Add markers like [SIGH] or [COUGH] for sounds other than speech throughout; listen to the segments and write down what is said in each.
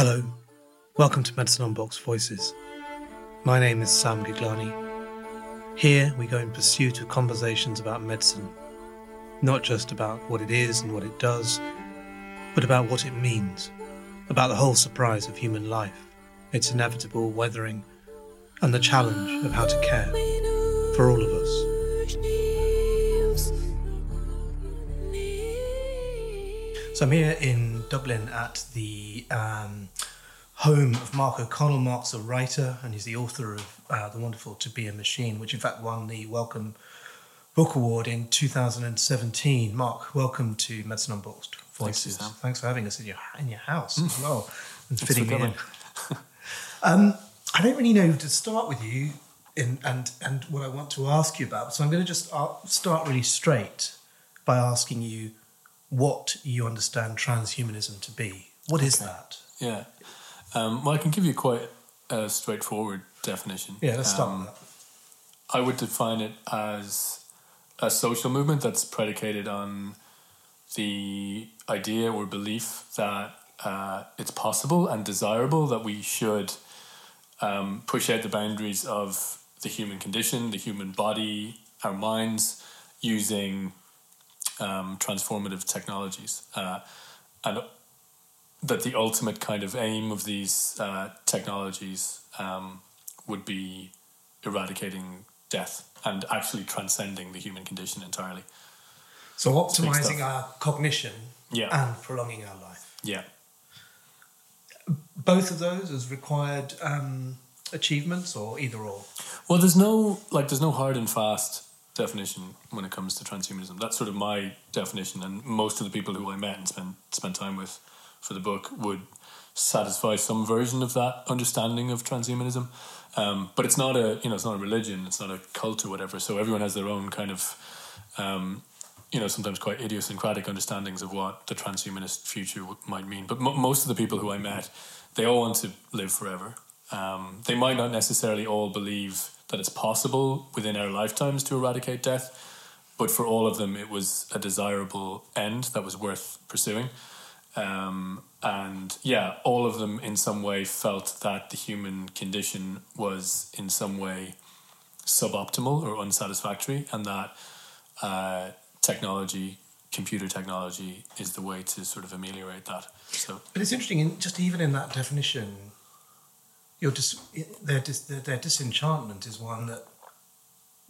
Hello, welcome to Medicine Unboxed Voices. My name is Sam Guglani. Here we go in pursuit of conversations about medicine, not just about what it is and what it does, but about what it means, about the whole surprise of human life, its inevitable weathering, and the challenge of how to care for all of us. So I'm here in Dublin at the um, home of Mark O'Connell. Mark's a writer and he's the author of uh, the wonderful To Be a Machine, which in fact won the Wellcome Book Award in 2017. Mark, welcome to Medicine Unboxed Voices. Thanks, Thanks, for having us in your in your house as well and fitting me in. [LAUGHS] um, I don't really know to start with you in, and and what I want to ask you about. So I'm going to just start really straight by asking you what you understand transhumanism to be. What is Okay. that? Yeah. Um, well, I can give you quite a straightforward definition. Yeah, let's start Um. I would define it as a social movement that's predicated on the idea or belief that uh, it's possible and desirable that we should um, push out the boundaries of the human condition, the human body, our minds, using um, transformative technologies. Uh, and that the ultimate kind of aim of these uh, technologies um, would be eradicating death and actually transcending the human condition entirely. So optimizing our cognition Yeah. and prolonging our life. Yeah. Both of those as required um, achievements, or either or. Well, there's no like there's no hard and fast definition when it comes to transhumanism. That's sort of my definition, and most of the people who I met and spent spent time with for the book would satisfy some version of that understanding of transhumanism. Um, but it's not a you know it's not a religion, it's not a cult or whatever. So everyone has their own kind of um, you know sometimes quite idiosyncratic understandings of what the transhumanist future w- might mean. But mo most of the people who I met, they all want to live forever. Um, they might not necessarily all believe that it's possible within our lifetimes to eradicate death, but for all of them, it was a desirable end that was worth pursuing. Um, and yeah, all of them in some way felt that the human condition was in some way suboptimal or unsatisfactory, and that uh, technology, computer technology, is the way to sort of ameliorate that. So But it's interesting, in, just even in that definition, your dis, their, dis, their, their disenchantment is one that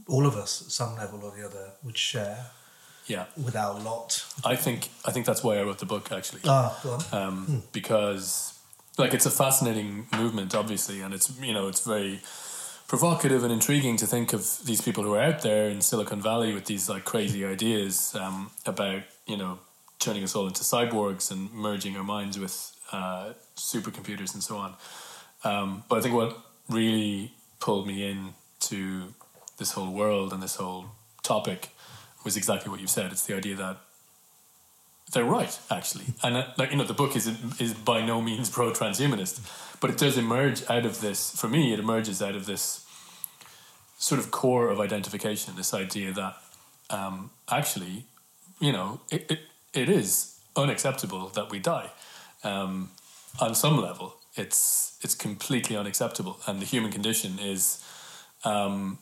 all of us, at some level or the other, would share yeah, with our lot. I think I think that's why I wrote the book actually. Ah, go on. um, because like it's a fascinating movement obviously and it's you know it's very provocative and intriguing to think of these people who are out there in silicon valley with these like crazy ideas um, about you know turning us all into cyborgs and merging our minds with uh, supercomputers and so on um, but i think what really pulled me in to this whole world and this whole topic was exactly what you said. It's the idea that they're right actually. And uh, like you know the book is is by no means [LAUGHS] pro transhumanist but it does emerge out of this for me it emerges out of this sort of core of identification this idea that um, actually you know it, it, it is unacceptable that we die um, on some level it's it's completely unacceptable. And the human condition is um,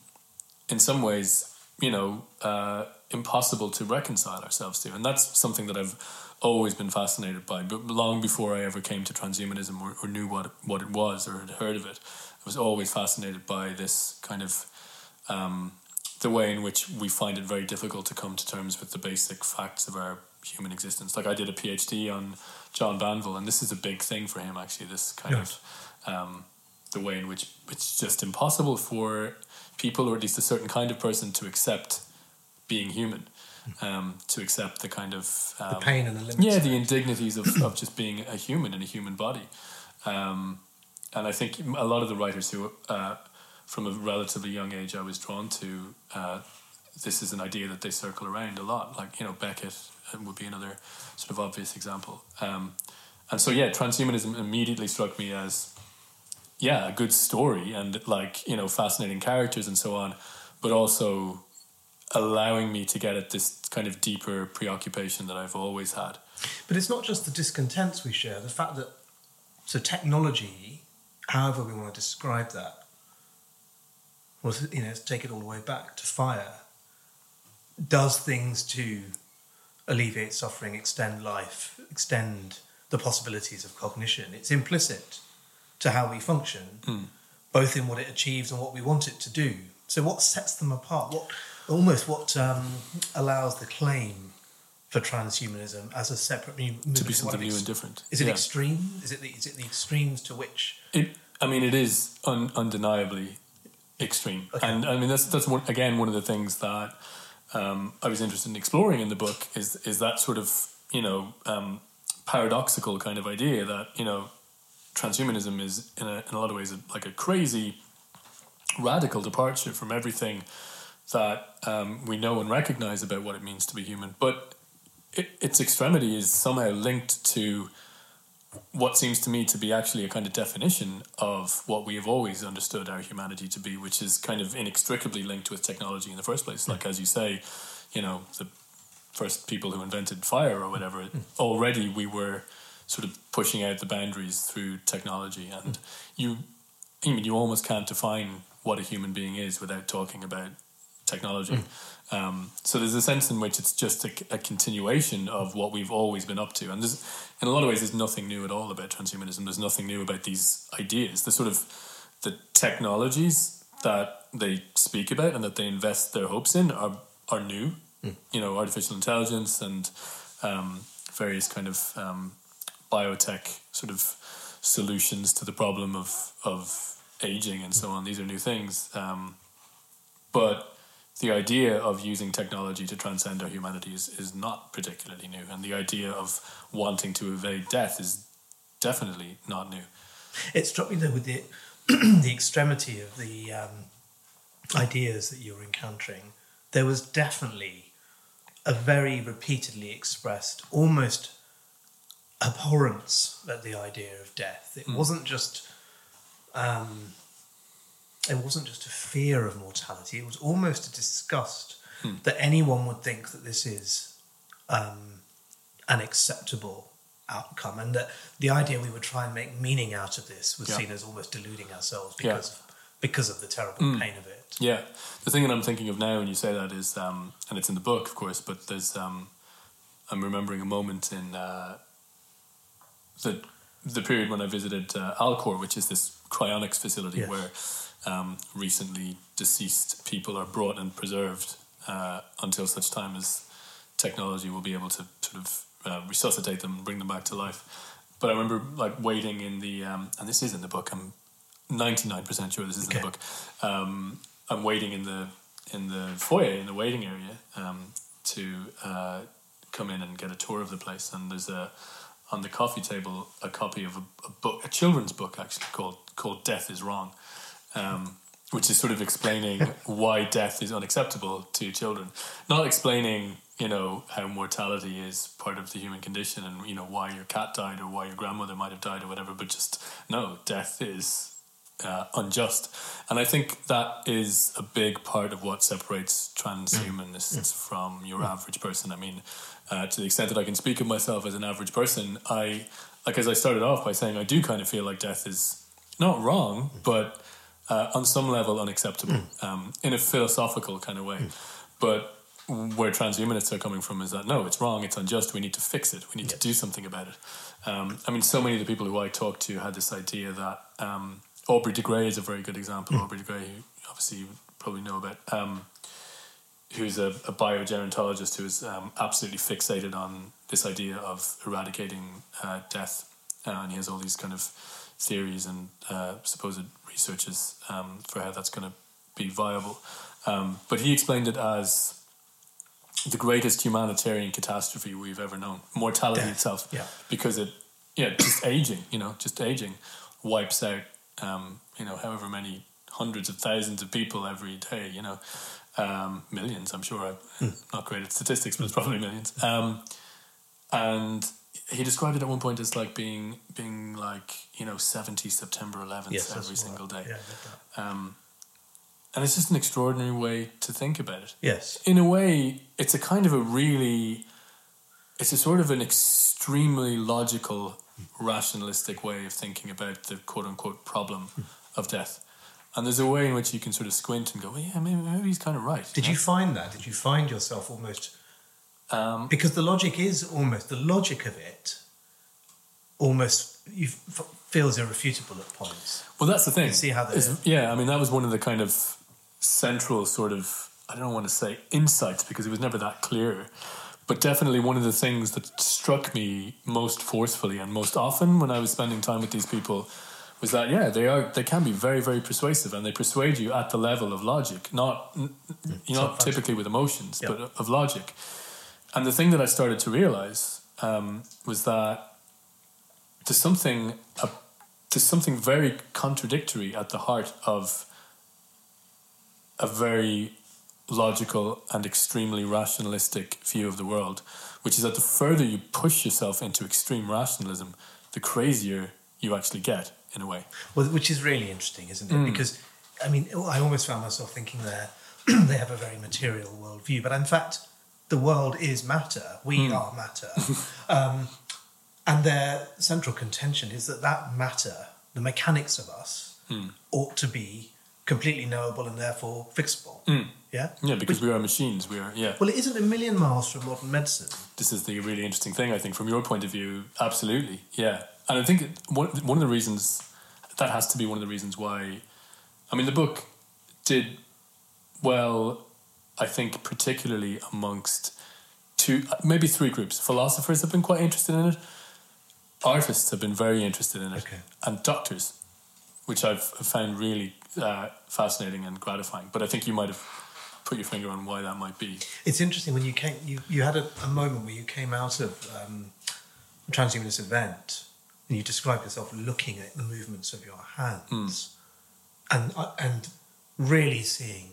in some ways you know uh, impossible to reconcile ourselves to. And that's something that I've always been fascinated by. But long before I ever came to transhumanism or, or knew what what it was or had heard of it I was always fascinated by this kind of um, the way in which we find it very difficult to come to terms with the basic facts of our human existence. Like I did a PhD on John Banville and this is a big thing for him actually this kind Yes. of um, the way in which it's just impossible for people, or at least a certain kind of person, to accept being human, um, to accept the kind of um, the pain and the limits. yeah, the indignities of, of just being a human in a human body. Um, and I think a lot of the writers who, uh, from a relatively young age, I was drawn to, uh, this is an idea that they circle around a lot. Like, you know, Beckett uh, would be another sort of obvious example. Um, and so, yeah, transhumanism immediately struck me as, yeah, a good story and like, you know, fascinating characters and so on, but also allowing me to get at this kind of deeper preoccupation that I've always had. But it's not just the discontents we share, the fact that so technology, however we want to describe that, was you know, take it all the way back to fire, does things to alleviate suffering, extend life, extend the possibilities of cognition. It's implicit to how we function, Mm. both in what it achieves and what we want it to do. So, what sets them apart? What almost what um, allows the claim for transhumanism as a separate movement? to be something new ex- and different. Is it Yeah. extreme? Is it the, is it the extremes to which? It, I mean, it is un, undeniably extreme, Okay. and I mean that's that's one, again one of the things that um, I was interested in exploring in the book is is that sort of you know um, paradoxical kind of idea that you know transhumanism is in a, in a lot of ways like a crazy radical departure from everything that um, we know and recognize about what it means to be human, but it, its extremity is somehow linked to what seems to me to be actually a kind of definition of what we have always understood our humanity to be, which is kind of inextricably linked with technology in the first place. Like as you say, you know, the first people who invented fire or whatever, hmm. already we were sort of pushing out the boundaries through technology, hmm. and you, I mean, you almost can't define what a human being is without talking about technology. Hmm. Um, so there's a sense in which it's just a, a continuation of what we've always been up to, and there's, in a lot of ways, there's nothing new at all about transhumanism. There's nothing new about these ideas. The sort of the technologies that they speak about and that they invest their hopes in are are new. You know, artificial intelligence and um, various kind of um, biotech sort of solutions to the problem of of aging and so on. These are new things, um, but the idea of using technology to transcend our humanity is, is not particularly new, and the idea of wanting to evade death is definitely not new. It struck me though with the [CLEARS THROAT] the extremity of the um, ideas that you were encountering. There was definitely a very repeatedly expressed, almost abhorrence at the idea of death. It wasn't just um, it wasn't just a fear of mortality. It was almost a disgust that anyone would think that this is um, an acceptable outcome, and that the idea we would try and make meaning out of this was Yeah. seen as almost deluding ourselves Yeah. because because of the terrible pain of it. Yeah, the thing that I'm thinking of now when you say that is, um, and it's in the book, of course, but there's, um, I'm remembering a moment in uh, the the period when I visited uh, Alcor, which is this cryonics facility Yes. where um, recently deceased people are brought and preserved uh, until such time as technology will be able to sort of uh, resuscitate them and bring them back to life. But I remember like waiting in the, um, and this is in the book. I'm 99% sure this is in the book. Um, I'm waiting in the in the foyer in the waiting area um, to uh, come in and get a tour of the place. And there's a on the coffee table a copy of a, a book, a children's book actually called called Death is Wrong, um, which is sort of explaining [LAUGHS] why death is unacceptable to children, not explaining you know how mortality is part of the human condition and you know why your cat died or why your grandmother might have died or whatever, but just no, death is uh, unjust. And I think that is a big part of what separates transhumanists from your average person. I mean, uh, to the extent that I can speak of myself as an average person, I, like as I started off by saying, I do kind of feel like death is not wrong, but uh, on some level unacceptable um, in a philosophical kind of way. But where transhumanists are coming from is that no, it's wrong, it's unjust, we need to fix it, we need to do something about it. Um, I mean, so many of the people who I talked to had this idea that um, Aubrey de Grey is a very good example. Aubrey de Grey, who obviously you probably know about, um, who's a, a biogerontologist who is um, absolutely fixated on this idea of eradicating uh, death. Uh, and he has all these kind of theories and uh, supposed researches um, for how that's going to be viable. Um, but he explained it as the greatest humanitarian catastrophe we've ever known mortality Death, itself. yeah. Because it, yeah, just aging, you know, just aging wipes out, um, you know, however many hundreds of thousands of people every day, you know, um, millions, I'm sure. I'm not great at statistics, but it's probably millions. Um, and he described it at one point as like being being like you know 70 September 11th Yes, every single right. day. Yeah, I get that. Um, and it's just an extraordinary way to think about it. Yes. In a way, it's a kind of a really, it's a sort of an extremely logical rationalistic way of thinking about the quote unquote problem of death. And there's a way in which you can sort of squint and go, well, yeah, maybe, maybe he's kind of right. Did know? you find that? Did you find yourself almost Um, because the logic is almost the logic of it almost you f- feels irrefutable at points. Well, that's the thing. You see how the- yeah, I mean, that was one of the kind of central sort of, I don't want to say insights because it was never that clear, but definitely one of the things that struck me most forcefully and most often when I was spending time with these people was that, yeah, they are, they can be very, very persuasive and they persuade you at the level of logic, not, you know, not typically with emotions, Yeah. but of logic. And the thing that I started to realize um, was that there's something uh, there's something very contradictory at the heart of a very logical and extremely rationalistic view of the world, which is that the further you push yourself into extreme rationalism, the crazier you actually get in a way. Well, which is really interesting, isn't it? Mm. Because I mean, I almost found myself thinking there [CLEARS THROAT] they have a very material worldview, but in fact, the world is matter. We Hmm. are matter, [LAUGHS] um, and their central contention is that that matter, the mechanics of us, Hmm. ought to be completely knowable and therefore fixable. Yeah. Hmm. Yeah, because we are machines. We are yeah. Well, it isn't a million miles from modern medicine. this is the really interesting thing, I think, from your point of view. Absolutely, yeah. And I think one one of the reasons that has to be one of the reasons why. I mean, the book did well. I think particularly amongst two, maybe three groups. Philosophers have been quite interested in it. Artists have been very interested in it, Okay. and doctors, which I've found really uh, fascinating and gratifying. But I think you might have put your finger on why that might be. It's interesting when you came. You, you had a, a moment where you came out of um, a transhumanist event, and you describe yourself looking at the movements of your hands, and uh, and really seeing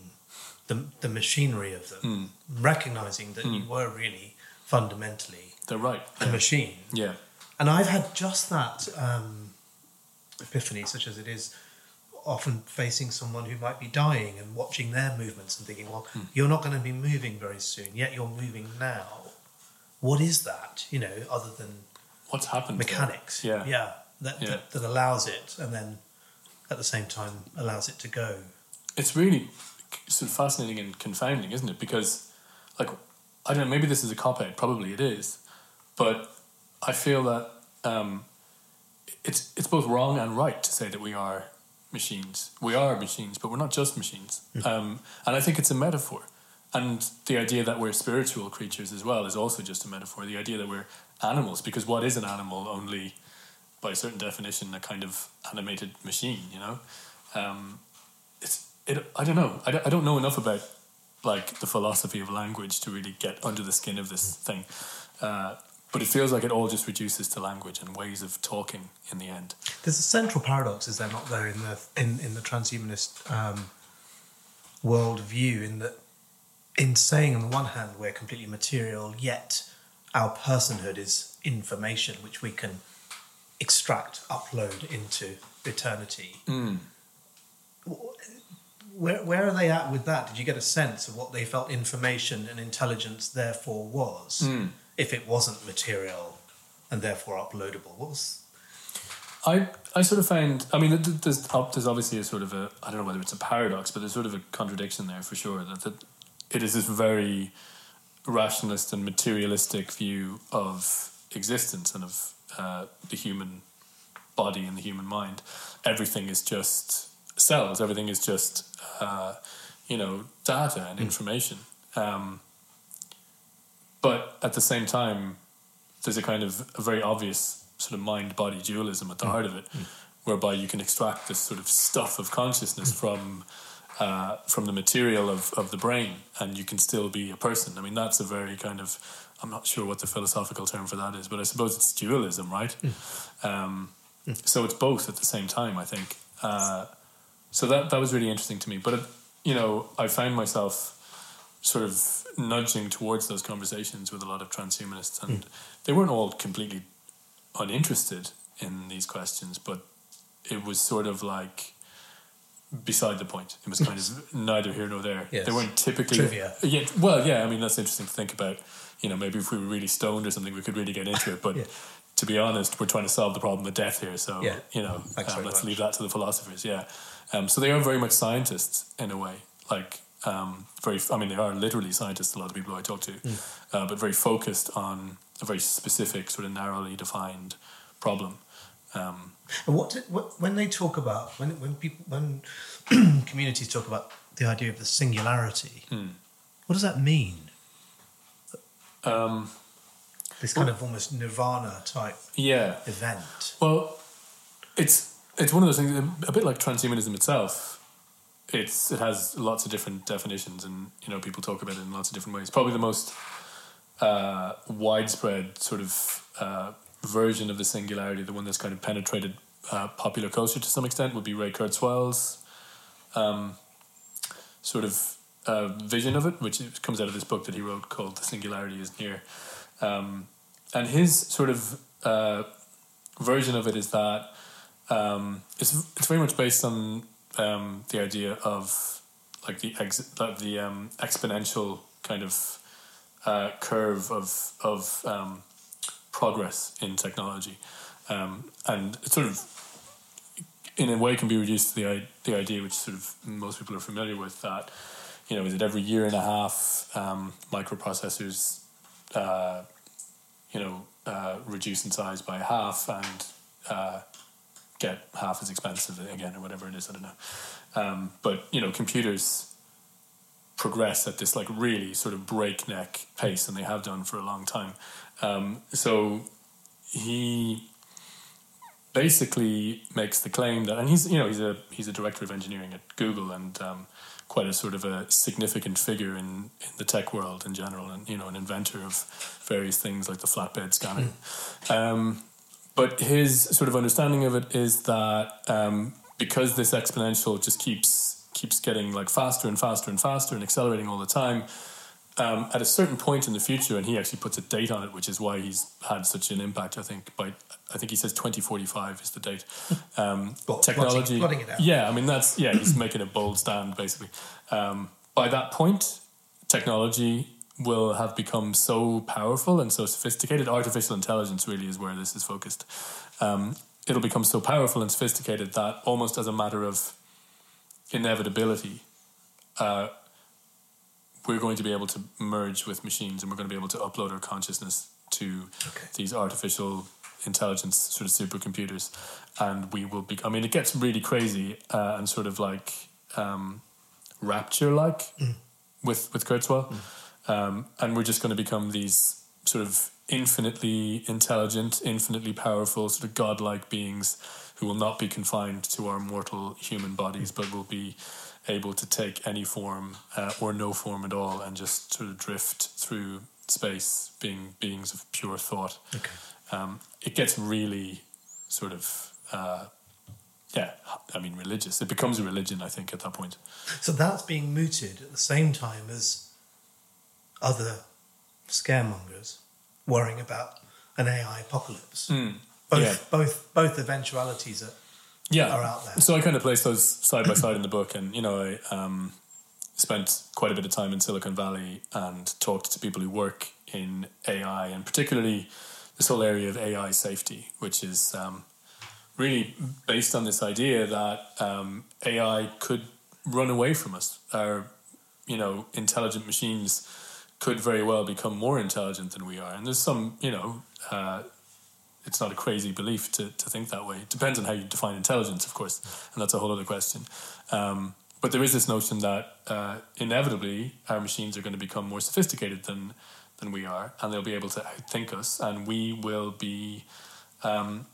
the the machinery of them, recognizing that you were really fundamentally They're right. a machine. Yeah. And I've had just that um, epiphany, such as it is, often facing someone who might be dying and watching their movements and thinking, well, you're not going to be moving very soon, yet you're moving now. What is that, you know, other than What's happened? to mechanics? Yeah. Yeah. That, Yeah. That, that allows it and then at the same time allows it to go. It's really sort of fascinating and confounding, isn't it? Because, like, I don't know, maybe this is a cop out, probably it is, but I feel that um, it's it's both wrong and right to say that we are machines. We are machines, but we're not just machines. Um, and I think it's a metaphor. And the idea that we're spiritual creatures as well is also just a metaphor. The idea that we're animals, because what is an animal? Only by a certain definition, a kind of animated machine, you know? Um, it's, it, I don't know. I don't, I don't know enough about like the philosophy of language to really get under the skin of this thing. Uh, but it feels like it all just reduces to language and ways of talking in the end. There's a central paradox, is there not, there, in the in, in the transhumanist um, world view, in that in saying on the one hand we're completely material, yet our personhood is information which we can extract, upload into eternity. Mm. Where, where are they at with that? Did you get a sense of what they felt information and intelligence therefore was, mm. if it wasn't material and therefore uploadable? What was I, I sort of find, I mean, th- th- there's, there's obviously a sort of a, I don't know whether it's a paradox, but there's sort of a contradiction there for sure. That, that it is this very rationalist and materialistic view of existence and of uh, the human body and the human mind. Everything is just cells, everything is just, uh, you know, data and information. Um, but at the same time, there's a kind of a very obvious sort of mind body dualism at the heart of it, whereby you can extract this sort of stuff of consciousness from uh, from the material of, of the brain, and you can still be a person. I mean, that's a very kind of I'm not sure what the philosophical term for that is, but I suppose it's dualism, right? Um, so it's both at the same time, I think. Uh, so that that was really interesting to me. But it, you know, I found myself sort of nudging towards those conversations with a lot of transhumanists, and they weren't all completely uninterested in these questions, but it was sort of like beside the point. It was kind of [LAUGHS] neither here nor there. Yes. They weren't typically Trivia. Yeah, well, yeah. I mean, that's interesting to think about. You know, maybe if we were really stoned or something, we could really get into it. But Yeah. to be honest, we're trying to solve the problem of death here. So Yeah. you know, um, let's much. leave that to the philosophers. Yeah. Um, so they are very much scientists in a way, like um, very. I mean, they are literally scientists. A lot of people I talk to, Hmm. uh, but very focused on a very specific, sort of narrowly defined problem. Um, And what, what when they talk about when when people when [CLEARS THROAT] communities talk about the idea of the singularity, what does that mean? um, This kind of almost nirvana type yeah. event. Well, it's it's one of those things. A bit like transhumanism itself. It's it has lots of different definitions, and you know people talk about it in lots of different ways. Probably the most uh, widespread sort of uh, version of the singularity, the one that's kind of penetrated uh, popular culture to some extent, would be Ray Kurzweil's um, sort of uh, vision of it, which comes out of this book that he wrote called "The Singularity Is Near," um, and his sort of uh, version of it is that um, it's it's very much based on um, the idea of like the ex- the um, exponential kind of uh, curve of of um, progress in technology, um, and it sort of in a way can be reduced to the the idea which sort of most people are familiar with that you know is it every year and a half um, microprocessors uh, you know uh, reduce in size by half and uh, get half as expensive again or whatever it is I don't know. Um, but you know computers progress at this like really sort of breakneck pace and they have done for a long time um, so he basically makes the claim that, and he's you know he's a he's a director of engineering at Google and um, quite a sort of a significant figure in in the tech world in general, and you know an inventor of various things like the flatbed scanner. Um, but his sort of understanding of it is that um, because this exponential just keeps keeps getting like faster and faster and faster and accelerating all the time um, at a certain point in the future, and he actually puts a date on it, which is why he's had such an impact. I think by I think he says twenty forty five is the date. [LAUGHS] Um, Well, technology, plotting- plotting yeah. I mean that's yeah. He's making a bold stand basically. Um, by that point, technology will have become so powerful and so sophisticated. Artificial intelligence really is where this is focused. Um, it'll become so powerful and sophisticated that almost as a matter of inevitability, uh, we're going to be able to merge with machines and we're going to be able to upload our consciousness to Okay. these artificial intelligence sort of supercomputers. And we will be i mean it gets really crazy uh, and sort of like um, rapture like with with kurzweil. Um, and we're just going to become these sort of infinitely intelligent infinitely powerful sort of godlike beings who will not be confined to our mortal human bodies but will be able to take any form uh, or no form at all and just sort of drift through space being beings of pure thought Okay. um, it gets really sort of uh, yeah i mean religious it becomes a religion i think at that point So that's being mooted at the same time as other scaremongers worrying about an AI apocalypse. Both, Hmm. Yeah. both, both eventualities are. Yeah. Are out there. so i kind of place those side by side in the book and you know i um, spent quite a bit of time in silicon valley and talked to people who work in ai and particularly this whole area of ai safety which is um, really based on this idea that um, ai could run away from us. Our you know intelligent machines could very well become more intelligent than we are. And there's some you know uh, it's not a crazy belief to, to think that way. It depends on how you define intelligence, of course, and that's a whole other question. Um, but there is this notion that uh, inevitably our machines are going to become more sophisticated than than we are, and they'll be able to outthink us, and we will be um,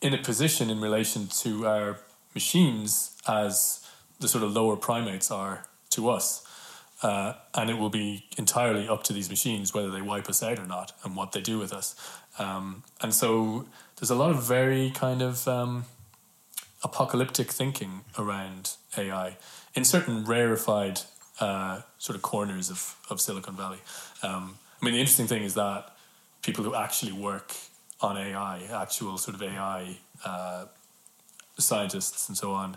in a position in relation to our machines as the sort of lower primates are to us. Uh, and it will be entirely up to these machines whether they wipe us out or not and what they do with us. Um, and so there's a lot of very kind of um, apocalyptic thinking around AI in certain rarefied uh, sort of corners of, of Silicon Valley. Um, I mean, the interesting thing is that people who actually work on AI, actual sort of AI uh, scientists and so on,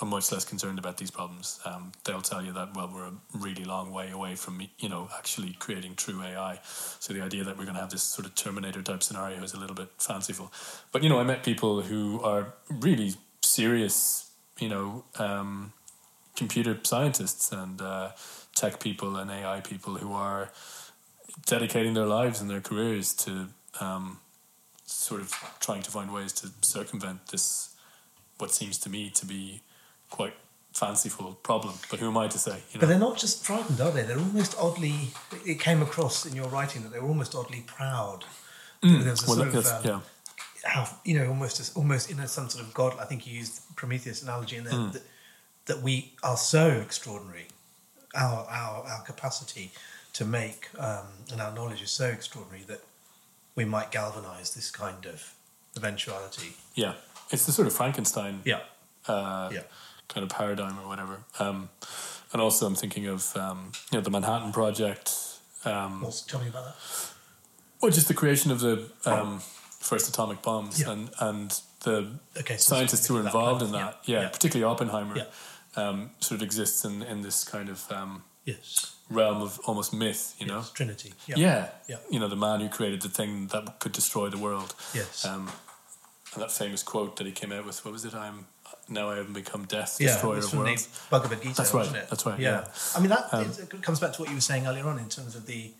are much less concerned about these problems. Um, they'll tell you that well, we're a really long way away from you know actually creating true AI. So the idea that we're going to have this sort of Terminator type scenario is a little bit fanciful. But you know, I met people who are really serious, you know, um, computer scientists and uh, tech people and AI people who are dedicating their lives and their careers to um, sort of trying to find ways to circumvent this what seems to me to be quite fanciful problem. But who am I to say? You know? But they're not just frightened, are they? They're almost oddly. It came across in your writing that they were almost oddly proud. Mm. There was a Well, sort of, um, yeah. how you know almost almost in a, some sort of god. I think you used Prometheus analogy in there Hmm. that, that we are so extraordinary. Our our our capacity to make um, and our knowledge is so extraordinary that we might galvanize this kind of eventuality. Yeah, it's the sort of Frankenstein Yeah, uh, yeah, kind of paradigm or whatever. Um, and also, I'm thinking of um, you know the Manhattan Project. Um, Well, tell me about that. Well, just the creation of the um, first atomic bombs Yeah. and and the Okay, so scientists who were involved in that, yeah, yeah, yeah. particularly Oppenheimer, um, sort of exists in, in this kind of um, Yes, realm of almost myth, you know? yes, Trinity. Yeah. Yeah. You know, the man who created the thing that could destroy the world. Yes. Um, and that famous quote that he came out with, what was it? I'm now I have become death, destroyer of worlds. the Bhagavad Gita, That's right, that's right, Yeah, yeah. I mean that Um, it comes back to what you were saying earlier on in terms of the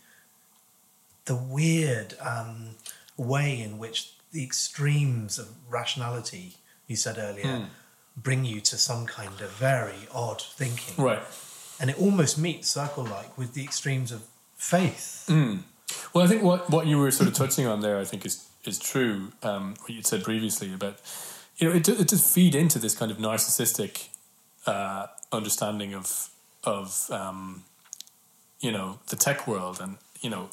the weird um, way in which the extremes of rationality you said earlier Hmm. bring you to some kind of very odd thinking, Right. and it almost meets circle like with the extremes of faith. Mm. Well, I think what, what you were sort of touching on there, I think, is is true. Um, what you'd said previously about, you know, it, it does feed into this kind of narcissistic uh, understanding of of um, you know the tech world and you know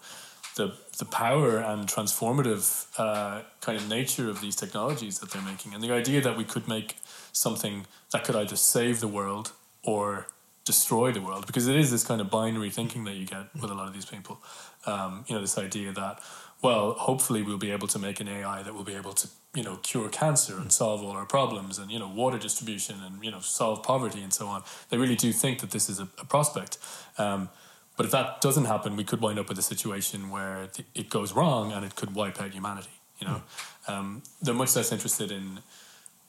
the the power and transformative uh, kind of nature of these technologies that they're making, and the idea that we could make something that could either save the world or destroy the world, because it is this kind of binary thinking that you get with a lot of these people. Um, you know, this idea that well, hopefully we'll be able to make an AI that will be able to you know cure cancer and solve all our problems and you know water distribution and you know solve poverty and so on. They really do think that this is a, a prospect. Um, but if that doesn't happen, we could wind up with a situation where th- it goes wrong and it could wipe out humanity. You know, um, they're much less interested in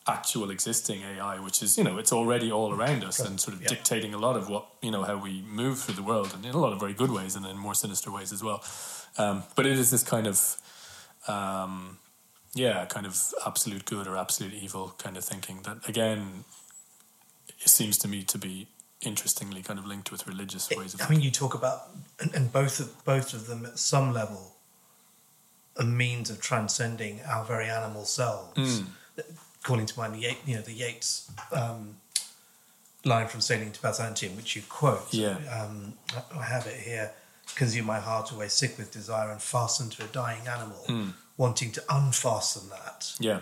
actual existing AI, which is you know it's already all around us and sort of Yeah. dictating a lot of what you know how we move through the world, and in a lot of very good ways and in more sinister ways as well. Um, but it is this kind of um, yeah, kind of absolute good or absolute evil kind of thinking that again it seems to me to be interestingly kind of linked with religious ways of I mean, you talk about, and, and both of both of them at some level, a means of transcending our very animal selves. Mm. Calling to mind the you know the Yeats um, line from "Sailing to Byzantium," which you quote. Yeah. um, I- have it here. Consume my heart away, sick with desire, and fasten to a dying animal, Mm. Wanting to unfasten that. Yeah.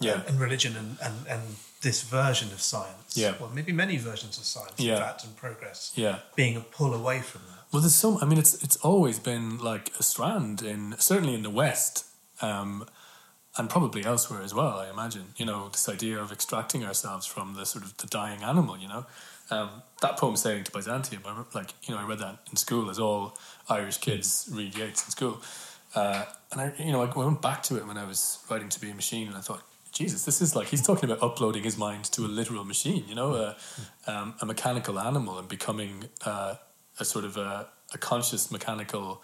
Yeah. and, and religion and, and, and this version of science. Yeah. Well, maybe many versions of science, Yeah. in fact, and progress Yeah. being a pull away from that. Well, there's some. I mean, it's it's always been like a strand in certainly in the West, um, and probably elsewhere as well. I imagine. You know, this idea of extracting ourselves from the sort of the dying animal. You know, um, that poem "Sailing to Byzantium." I, re- like you know, I read that in school as all Irish kids read Yeats in school, uh, and I you know I went back to it when I was writing "To Be a Machine," and I thought. Jesus, this is like he's talking about uploading his mind to a literal machine, you know, a, um, a mechanical animal and becoming uh, a sort of a, a conscious mechanical,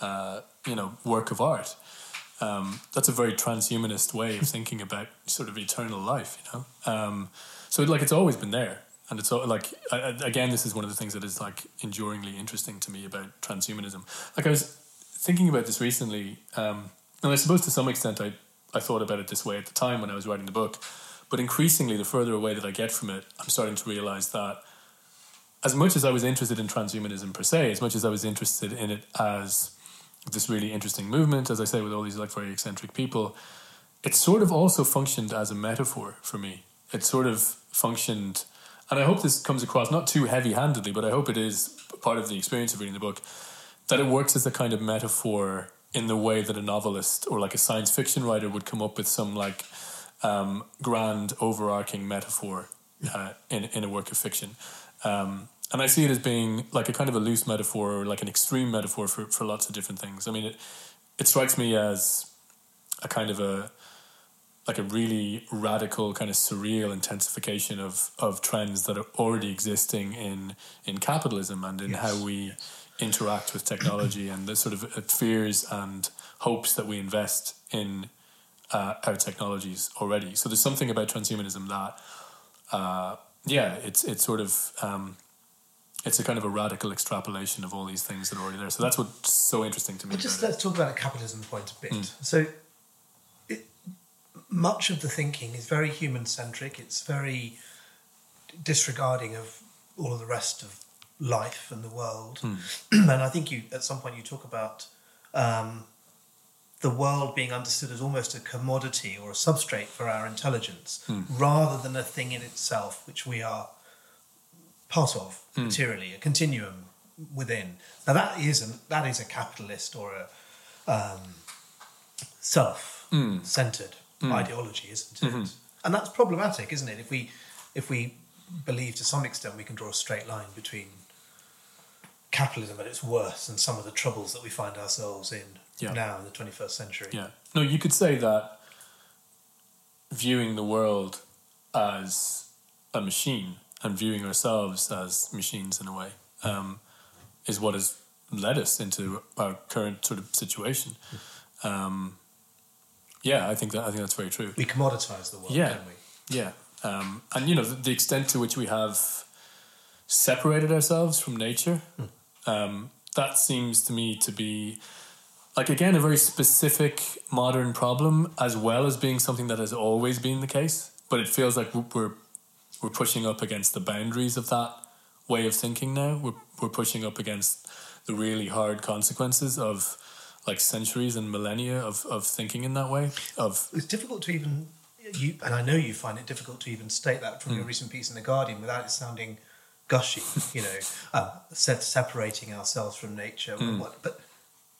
uh, you know, work of art. Um, that's a very transhumanist way of thinking about sort of eternal life, you know. Um, so like it's always been there, and it's all, like again, this is one of the things that is like enduringly interesting to me about transhumanism. Like I was thinking about this recently, um, and I suppose to some extent I I thought about it this way at the time when I was writing the book, but increasingly the further away that I get from it, I'm starting to realize that as much as I was interested in transhumanism per se, as much as I was interested in it as this really interesting movement, as I say, with all these like very eccentric people, it sort of also functioned as a metaphor for me. It sort of functioned, and I hope this comes across not too heavy handedly, but I hope it is part of the experience of reading the book, that it works as a kind of metaphor in the way that a novelist or like a science fiction writer would come up with some like um, grand overarching metaphor uh, in in a work of fiction. Um, and I see it as being like a kind of a loose metaphor or like an extreme metaphor for, for lots of different things. I mean, it it strikes me as a kind of a like a really radical kind of surreal intensification of of trends that are already existing in in capitalism and in yes. how we interact with technology and the sort of fears and hopes that we invest in uh, our technologies already. So there's something about transhumanism that, uh, yeah, it's it's sort of um, it's a kind of a radical extrapolation of all these things that are already there. So that's what's so interesting to me. Well, just let's it. talk about a capitalism point a bit. Mm. So it, much of the thinking is very human centric. It's very disregarding of all of the rest of life and the world. Mm. [CLEARS THROAT] and I think you at some point you talk about um, the world being understood as almost a commodity or a substrate for our intelligence, mm. rather than a thing in itself which we are part of mm. materially, a continuum within. Now that is a, that is a capitalist or a um, self-centered hmm. ideology, isn't it? Mm-hmm. And that's problematic, isn't it? If we if we believe to some extent we can draw a straight line between capitalism at its worst and some of the troubles that we find ourselves in yeah. now in the 21st century. Yeah. No, you could say that viewing the world as a machine and viewing ourselves as machines in a way um, is what has led us into our current sort of situation. Um, yeah, I think that I think that's very true. We commoditize the world, yeah. don't we? Yeah. Um, and you know the, the, extent to which we have separated ourselves from nature mm um, that seems to me to be like again a very specific modern problem as well as being something that has always been the case but it feels like we're we're pushing up against the boundaries of that way of thinking now we're, we're pushing up against the really hard consequences of like centuries and millennia of, of thinking in that way of it's difficult to even you and I know you find it difficult to even state that from mm. your recent piece in the Guardian without it sounding gushy, you know, uh, separating ourselves from nature. Mm. But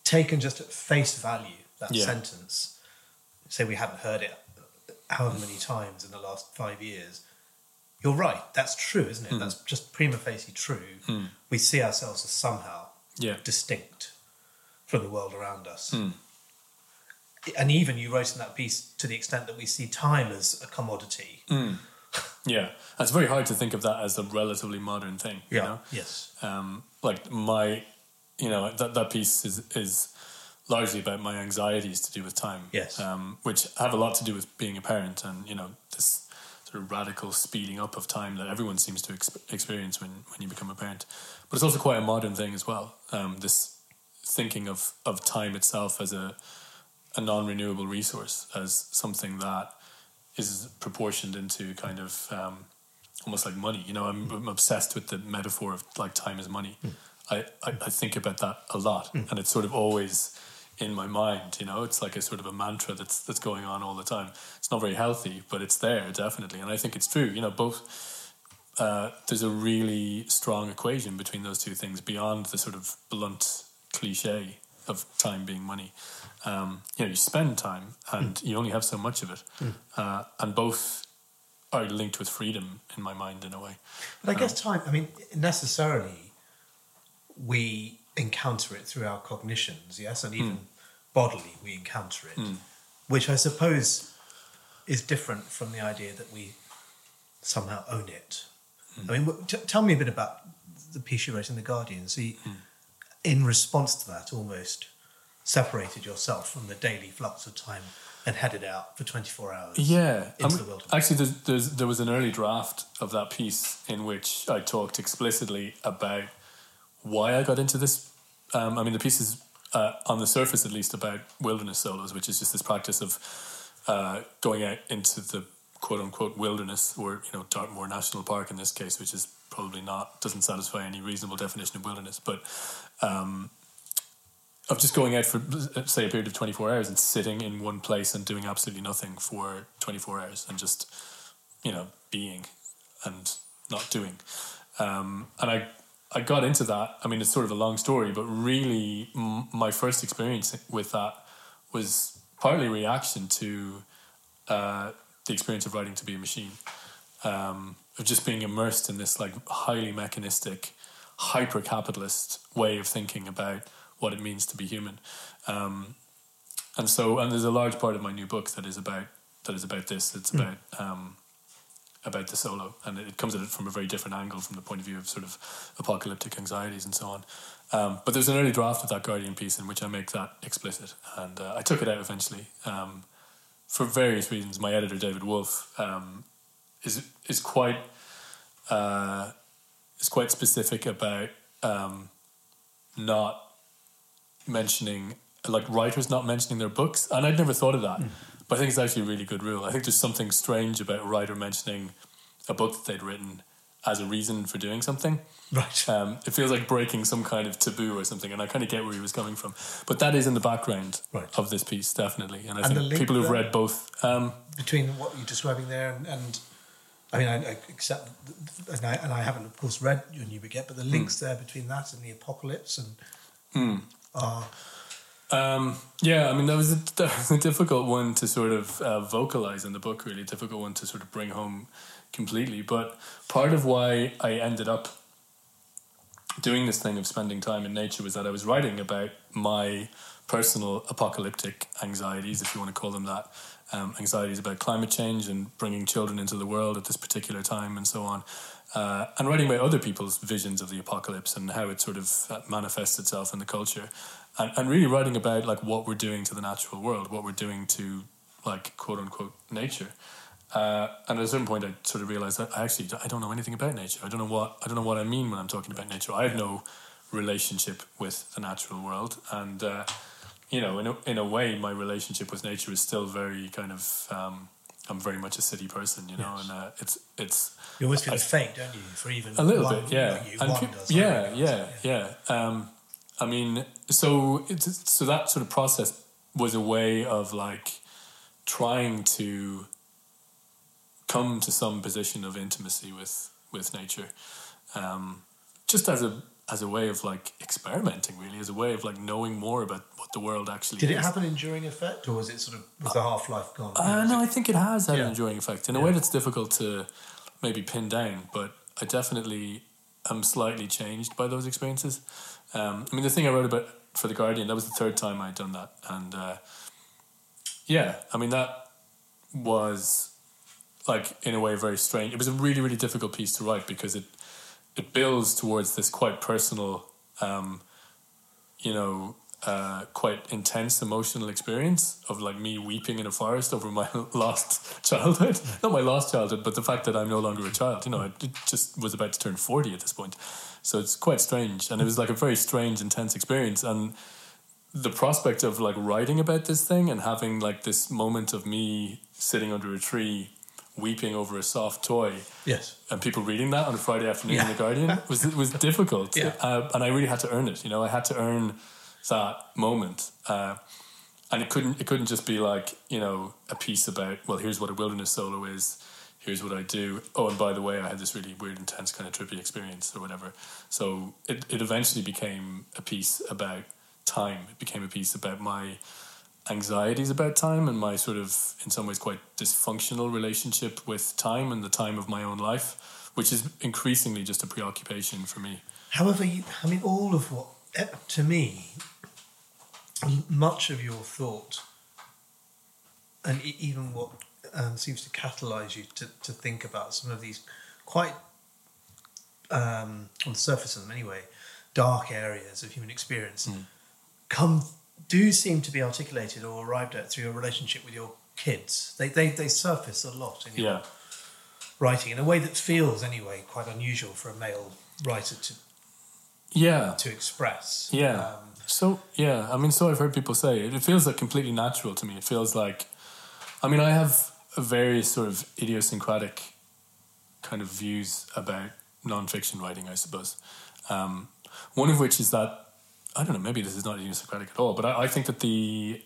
taken just at face value, that yeah. sentence, say we hadn't heard it however many times in the last five years, you're right. That's true, isn't it? Mm. That's just prima facie true. Mm. We see ourselves as somehow yeah. distinct from the world around us. Hmm. And even you wrote in that piece to the extent that we see time as a commodity hmm. Yeah, it's very hard to think of that as a relatively modern thing. Yeah. You know? Yes. Um, like my, you know, that that piece is is largely about my anxieties to do with time. Yes. Um, which have a lot to do with being a parent and you know this sort of radical speeding up of time that everyone seems to exp- experience when when you become a parent. But it's also quite a modern thing as well. Um, this thinking of of time itself as a a non renewable resource as something that is proportioned into kind of um, almost like money. You know, I'm, I'm, obsessed with the metaphor of like time is money. Mm. I, I, I, think about that a lot, mm. and it's sort of always in my mind. You know, it's like a sort of a mantra that's that's going on all the time. It's not very healthy, but it's there definitely, and I think it's true. You know, both. Uh, there's a really strong equation between those two things beyond the sort of blunt cliche of time being money um, you know, you spend time and mm. you only have so much of it. Mm. Uh, and both are linked with freedom in my mind in a way. But I guess um, time, I mean, necessarily we encounter it through our cognitions, yes? And even mm. bodily we encounter it, hmm. which I suppose is different from the idea that we somehow own it. Hmm. I mean, t- tell me a bit about the piece you wrote in The Guardian. See, hmm. In response to that, almost separated yourself from the daily flux of time and headed out for 24 hours yeah into I mean, the wilderness. Actually, there's, there's, there was an early draft of that piece in which I talked explicitly about why I got into this. Um, I mean, the piece is, uh, on the surface at least, about wilderness solos, which is just this practice of uh, going out into the quote unquote wilderness, or, you know, Dartmoor National Park in this case, which is probably not, doesn't satisfy any reasonable definition of wilderness. But um, of just going out for say a period of 24 hours and sitting in one place and doing absolutely nothing for 24 hours and just you know being and not doing. Um, and i i got into that. I mean it's sort of a long story but really m- my first experience with that was partly reaction to uh, the experience of writing to be a machine um, of just being immersed in this like highly mechanistic, hyper capitalist way of thinking about what it means to be human. Um, and so, and there's a large part of my new book that is about that is about this. It's about um, about the solo, and it comes at it from a very different angle, from the point of view of sort of apocalyptic anxieties and so on. Um, but there's an early draft of that Guardian piece in which I make that explicit, and uh, I took it out eventually um, for various reasons. My editor David Wolf um, is is quite uh, is quite specific about um, not mentioning like writers not mentioning their books, and I'd never thought of that. Mm. But I think it's actually a really good rule. I think there's something strange about a writer mentioning a book that they'd written as a reason for doing something. Right. Um, it feels like breaking some kind of taboo or something, and I kind of get where he was coming from. But that is in the background right. of this piece, definitely. And I and think people who've read both. Um, between what you're describing there and, and I mean, I, I accept, and I, and I haven't, of course, read your new book yet, but the links mm. there between that and the apocalypse and mm. are um, yeah, I mean that was, a, [LAUGHS] that was a difficult one to sort of uh, vocalize in the book. Really difficult one to sort of bring home completely. But part of why I ended up doing this thing of spending time in nature was that I was writing about my personal apocalyptic anxieties, if you want to call them that, um, anxieties about climate change and bringing children into the world at this particular time and so on. Uh, and writing about other people's visions of the apocalypse and how it sort of uh, manifests itself in the culture and, and really writing about like what we're doing to the natural world, what we're doing to like quote unquote nature. Uh, and at a certain point, I sort of realized that I actually I don't know anything about nature. I don't know what I don't know what I mean when I'm talking about nature. I have no relationship with the natural world, and uh, you know, in a, in a way, my relationship with nature is still very kind of. Um, I'm very much a city person, you know, yes. and uh, it's it's. You always feel fake, don't you? For even a little one, bit, yeah, you, and pe- does, yeah, yeah, yeah, yeah. Um, I mean, so it's so that sort of process was a way of like trying to come to some position of intimacy with with nature, um, just as a as a way of like experimenting, really, as a way of like knowing more about what the world actually. Did is. it have an enduring effect, or was it sort of was the half life gone? Uh, no, I think it has had yeah. an enduring effect in a yeah. way that's difficult to maybe pin down, but I definitely am slightly changed by those experiences. Um, I mean, the thing I wrote about for the Guardian that was the third time I'd done that, and uh, yeah, I mean that was like in a way very strange. It was a really really difficult piece to write because it it builds towards this quite personal, um, you know, uh, quite intense emotional experience of like me weeping in a forest over my [LAUGHS] lost childhood. [LAUGHS] Not my lost childhood, but the fact that I'm no longer a child. You know, I just was about to turn 40 at this point. So it's quite strange. And it was like a very strange, intense experience. And the prospect of like writing about this thing and having like this moment of me sitting under a tree weeping over a soft toy. Yes. And people reading that on a Friday afternoon yeah. in the Guardian [LAUGHS] was was difficult. Yeah. Uh, and I really had to earn it. You know, I had to earn that moment. Uh, and it couldn't it couldn't just be like you know a piece about well here's what a wilderness solo is here's what I do. Oh, and by the way, I had this really weird, intense kind of trippy experience or whatever. So it, it eventually became a piece about time. It became a piece about my anxieties about time and my sort of, in some ways, quite dysfunctional relationship with time and the time of my own life, which is increasingly just a preoccupation for me. However, you, I mean, all of what, eh, to me, much of your thought and even what um, seems to catalyze you to, to think about some of these quite, um, on the surface of them anyway, dark areas of human experience mm. come do seem to be articulated or arrived at through your relationship with your kids. They they, they surface a lot in your yeah. writing in a way that feels anyway quite unusual for a male writer to yeah to express. Yeah. Um, so yeah, I mean, so I've heard people say it. It feels like completely natural to me. It feels like, I mean, I have various sort of idiosyncratic kind of views about nonfiction writing, I suppose. Um, one of which is that I don't know, maybe this is not idiosyncratic at all, but I, I think that the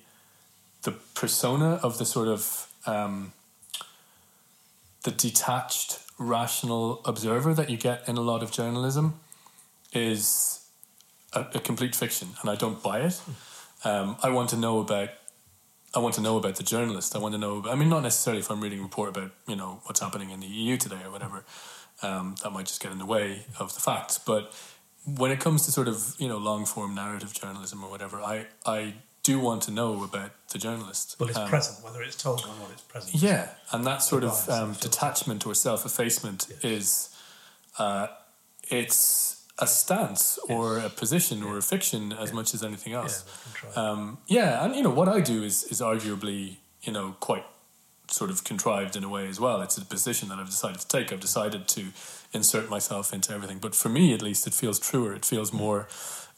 the persona of the sort of um, the detached, rational observer that you get in a lot of journalism is a, a complete fiction, and I don't buy it. Um, I want to know about I want to know about the journalist. I want to know. I mean, not necessarily if I'm reading a report about you know what's happening in the EU today or whatever. um, that might just get in the way of the facts. But when it comes to sort of you know long form narrative journalism or whatever, I I do want to know about the journalist. Well, it's Um, present, whether it's told or not, it's present. yeah, and that sort of um, detachment or self effacement is, uh, it's a stance or a position or a fiction as much as anything else. try. Um, yeah, and you know what I do is is arguably you know quite sort of contrived in a way as well. It's a position that I've decided to take. I've decided to insert myself into everything. But for me, at least, it feels truer. It feels more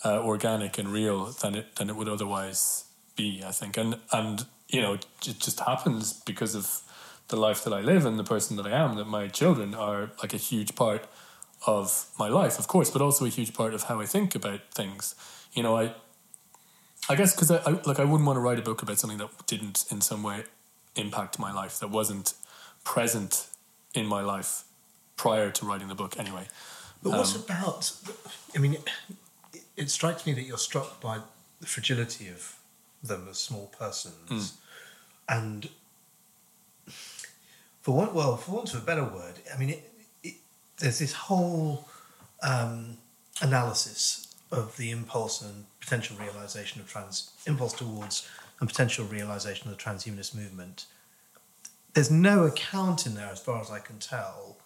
uh, organic and real than it than it would otherwise be. I think, and and you know, it just happens because of the life that I live and the person that I am. That my children are like a huge part of my life, of course, but also a huge part of how I think about things. You know, I I guess because I, I like I wouldn't want to write a book about something that didn't in some way impact my life, that wasn't present in my life prior to writing the book. Anyway, But what Um, about? I mean, it, it strikes me that you're struck by the fragility of them as small persons, Hmm. and for one, well, for want of a better word, I mean, it, it, there's this whole um, analysis of the impulse and potential realization of trans impulse towards and potential realization of the transhumanist movement. There's no account in there, as far as I can tell,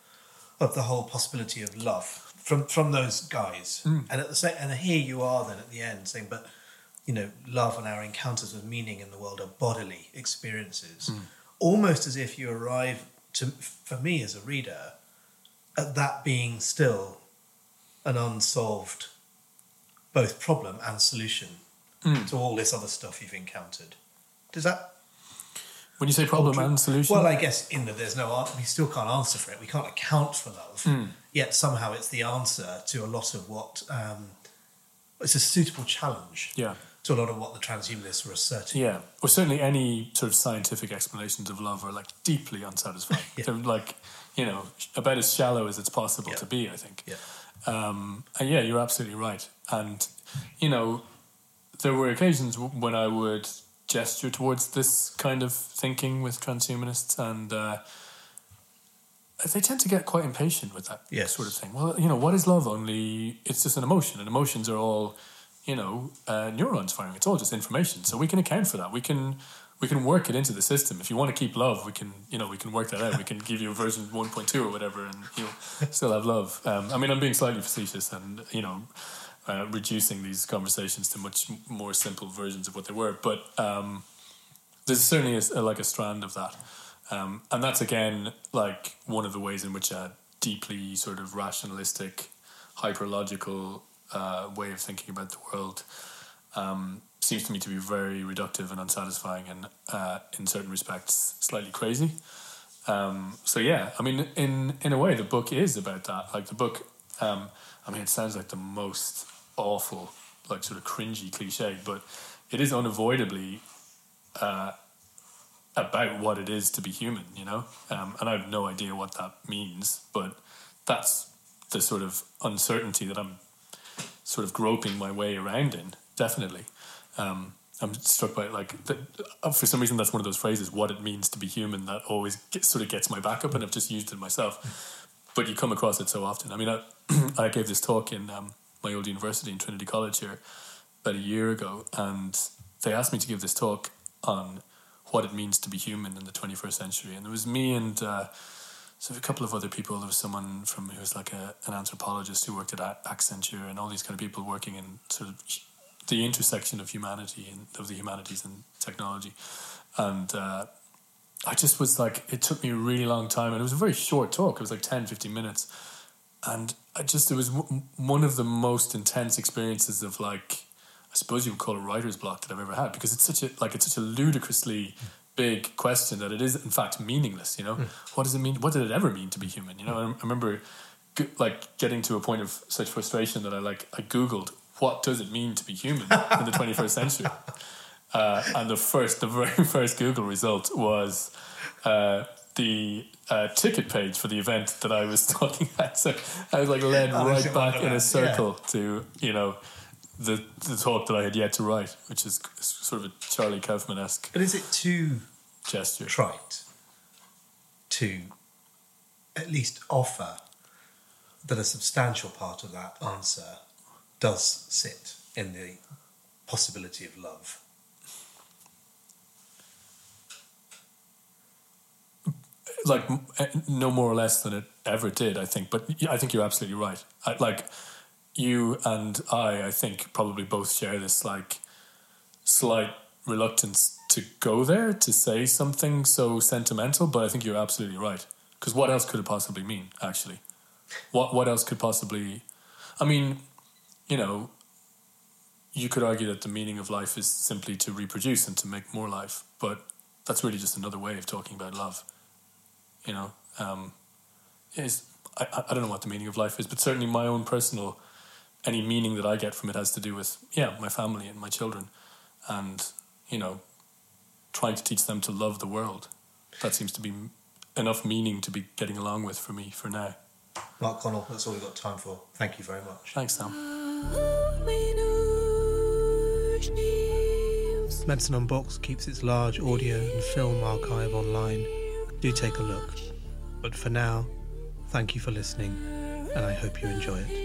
of the whole possibility of love from from those guys. Hmm. And at the same, and here you are then at the end saying, but you know, love and our encounters with meaning in the world are bodily experiences, hmm. almost as if you arrive to for me as a reader at that being still an unsolved both problem and solution to all this other stuff you've encountered. Does that when you say problem and solution, well, I guess in that there's no. We still can't answer for it. We can't account for love. Hmm. Yet somehow it's the answer to a lot of what. Um, it's a suitable challenge yeah. to a lot of what the transhumanists were asserting. Yeah, or certainly any sort of scientific explanations of love are like deeply unsatisfying. [LAUGHS] Yeah. They're like, you know, about as shallow as it's possible Yeah. to be. I think. Yeah. Um, and yeah, you're absolutely right. And you know, there were occasions when I would gesture towards this kind of thinking with transhumanists, and uh, they tend to get quite impatient with that Yes. sort of thing. Well, you know, what is love? Only it's just an emotion, and emotions are all, you know, uh, neurons firing. It's all just information. So we can account for that. We can we can work it into the system. If you want to keep love, we can you know we can work that out. We can give you a version one point two or whatever, and you'll still have love. Um, I mean, I'm being slightly facetious, and you know. Uh, reducing these conversations to much more simple versions of what they were, but um, there's certainly a, like a strand of that, um, and that's again like one of the ways in which a deeply sort of rationalistic, hyperlogical uh, way of thinking about the world um, seems to me to be very reductive and unsatisfying, and uh, in certain respects slightly crazy. Um, so yeah, I mean, in in a way, the book is about that. Like the book, um, I mean, it sounds like the most awful, like sort of cringy cliche, but it is unavoidably uh, about what it is to be human, you know. Um, and I have no idea what that means, but that's the sort of uncertainty that I'm sort of groping my way around in. Definitely. Um, I'm struck by like the, uh, for some reason that's one of those phrases what it means to be human that always sort of gets my back up and I've just used it myself but you come across it so often I mean I, [CLEARS THROAT] I gave this talk in um, my old university in Trinity College here about a year ago and they asked me to give this talk on what it means to be human in the 21st century and it was me and uh, so a couple of other people there was someone from who was like a, an anthropologist who worked at Accenture and all these kind of people working in sort of the intersection of humanity and of the humanities and technology. And uh, I just was like, it took me a really long time, and it was a very short talk. It was like 10, 15 minutes. And I just, it was w- one of the most intense experiences of like, I suppose you would call it writer's block that I've ever had because it's such a, like, it's such a ludicrously big question that it is in fact meaningless, you know? What does it mean? What did it ever mean to be human? You know, I, I remember g- like getting to a point of such frustration that I like, I Googled what does it mean to be human in the 21st century? [LAUGHS] Uh, and the first, the very [LAUGHS] first Google result was uh, the uh, ticket page for the event that I was [LAUGHS] talking at. So I was like led Oh, right back in a circle to you know the the talk that I had yet to write, which is sort of a Charlie Kaufman esque But is it too gesture. trite to at least offer that a substantial part of that answer does sit in the possibility of love. Like eh, no more or less than it ever did, I think. But I think you're absolutely right. I, like you and I, I think probably both share this like slight reluctance to go there to say something so sentimental. But I think you're absolutely right. Because what else could it possibly mean? Actually, what what else could possibly? I mean, you know, you could argue that the meaning of life is simply to reproduce and to make more life, but that's really just another way of talking about love you know, um, is I, I don't know what the meaning of life is, but certainly my own personal any meaning that I get from it has to do with yeah my family and my children, and you know, trying to teach them to love the world. That seems to be enough meaning to be getting along with for me for now. Mark O'Connell, that's all we've got time for. Thank you very much. Thanks, Sam. Medicine Unboxed keeps its large audio and film archive online do take a look. But for now, thank you for listening, and I hope you enjoy it.